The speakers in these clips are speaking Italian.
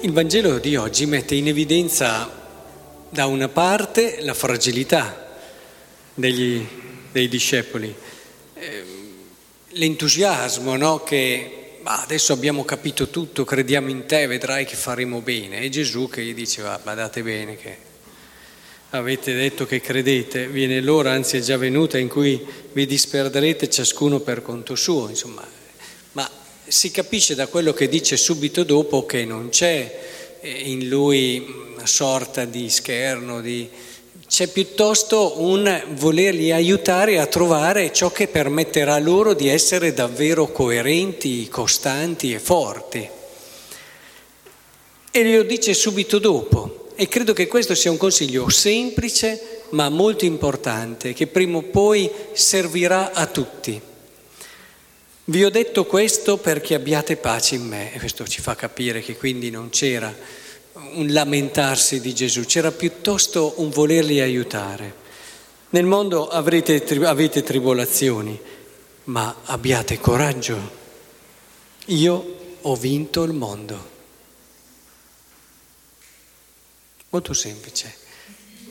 Il Vangelo di oggi mette in evidenza da una parte la fragilità degli, dei discepoli, eh, l'entusiasmo no? che bah, adesso abbiamo capito tutto, crediamo in te, vedrai che faremo bene. E Gesù che gli dice va, badate bene che avete detto che credete, viene l'ora, anzi è già venuta, in cui vi disperderete ciascuno per conto suo, insomma. Si capisce da quello che dice subito dopo che non c'è eh, in lui una sorta di scherno, di... c'è piuttosto un volerli aiutare a trovare ciò che permetterà loro di essere davvero coerenti, costanti e forti. E glielo dice subito dopo. E credo che questo sia un consiglio semplice ma molto importante, che prima o poi servirà a tutti. Vi ho detto questo perché abbiate pace in me, e questo ci fa capire che quindi non c'era un lamentarsi di Gesù, c'era piuttosto un volerli aiutare. Nel mondo avrete, avete tribolazioni, ma abbiate coraggio. Io ho vinto il mondo. Molto semplice.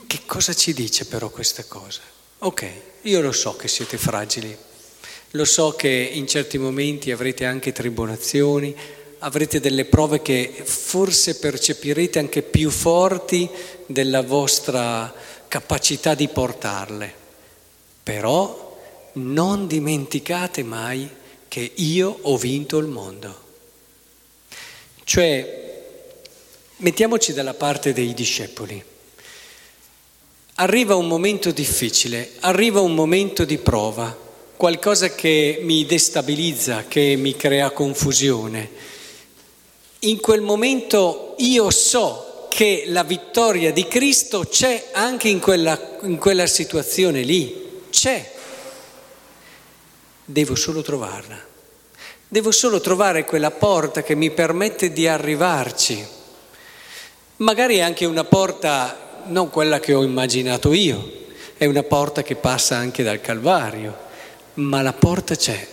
Che cosa ci dice però questa cosa? Ok, io lo so che siete fragili, lo so che in certi momenti avrete anche tribolazioni, avrete delle prove che forse percepirete anche più forti della vostra capacità di portarle. Però non dimenticate mai che io ho vinto il mondo. Cioè, mettiamoci dalla parte dei discepoli. Arriva un momento difficile, arriva un momento di prova qualcosa che mi destabilizza, che mi crea confusione. In quel momento io so che la vittoria di Cristo c'è anche in quella, in quella situazione lì, c'è. Devo solo trovarla. Devo solo trovare quella porta che mi permette di arrivarci. Magari è anche una porta, non quella che ho immaginato io, è una porta che passa anche dal Calvario ma la porta c'è.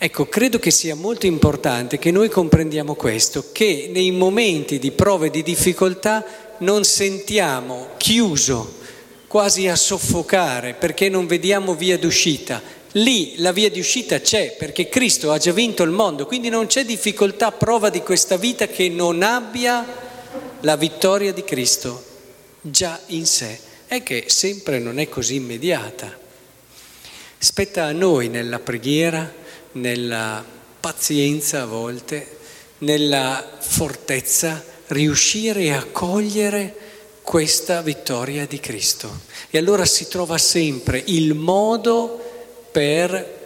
Ecco, credo che sia molto importante che noi comprendiamo questo, che nei momenti di prove di difficoltà non sentiamo chiuso, quasi a soffocare, perché non vediamo via d'uscita. Lì la via di uscita c'è, perché Cristo ha già vinto il mondo, quindi non c'è difficoltà, prova di questa vita che non abbia la vittoria di Cristo già in sé. È che sempre non è così immediata. Spetta a noi nella preghiera, nella pazienza a volte, nella fortezza, riuscire a cogliere questa vittoria di Cristo. E allora si trova sempre il modo per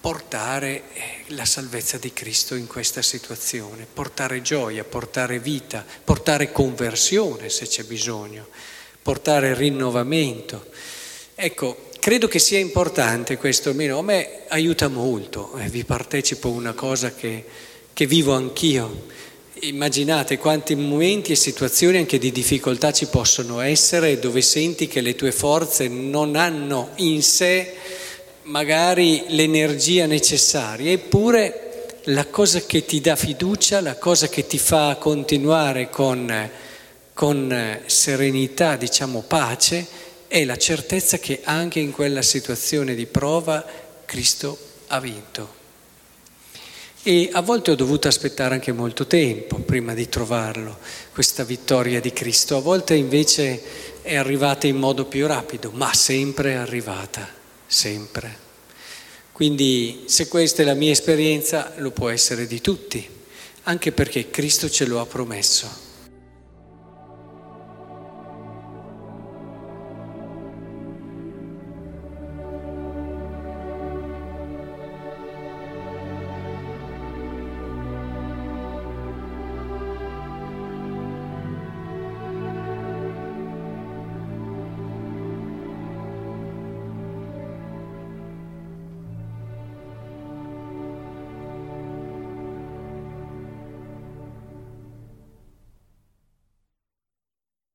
portare la salvezza di Cristo in questa situazione, portare gioia, portare vita, portare conversione se c'è bisogno, portare rinnovamento. Ecco, Credo che sia importante questo, almeno a me aiuta molto, eh, vi partecipo una cosa che, che vivo anch'io. Immaginate quanti momenti e situazioni anche di difficoltà ci possono essere dove senti che le tue forze non hanno in sé magari l'energia necessaria, eppure la cosa che ti dà fiducia, la cosa che ti fa continuare con, con serenità, diciamo pace, è la certezza che anche in quella situazione di prova Cristo ha vinto. E a volte ho dovuto aspettare anche molto tempo prima di trovarlo, questa vittoria di Cristo. A volte invece è arrivata in modo più rapido, ma sempre è arrivata, sempre. Quindi se questa è la mia esperienza, lo può essere di tutti, anche perché Cristo ce lo ha promesso.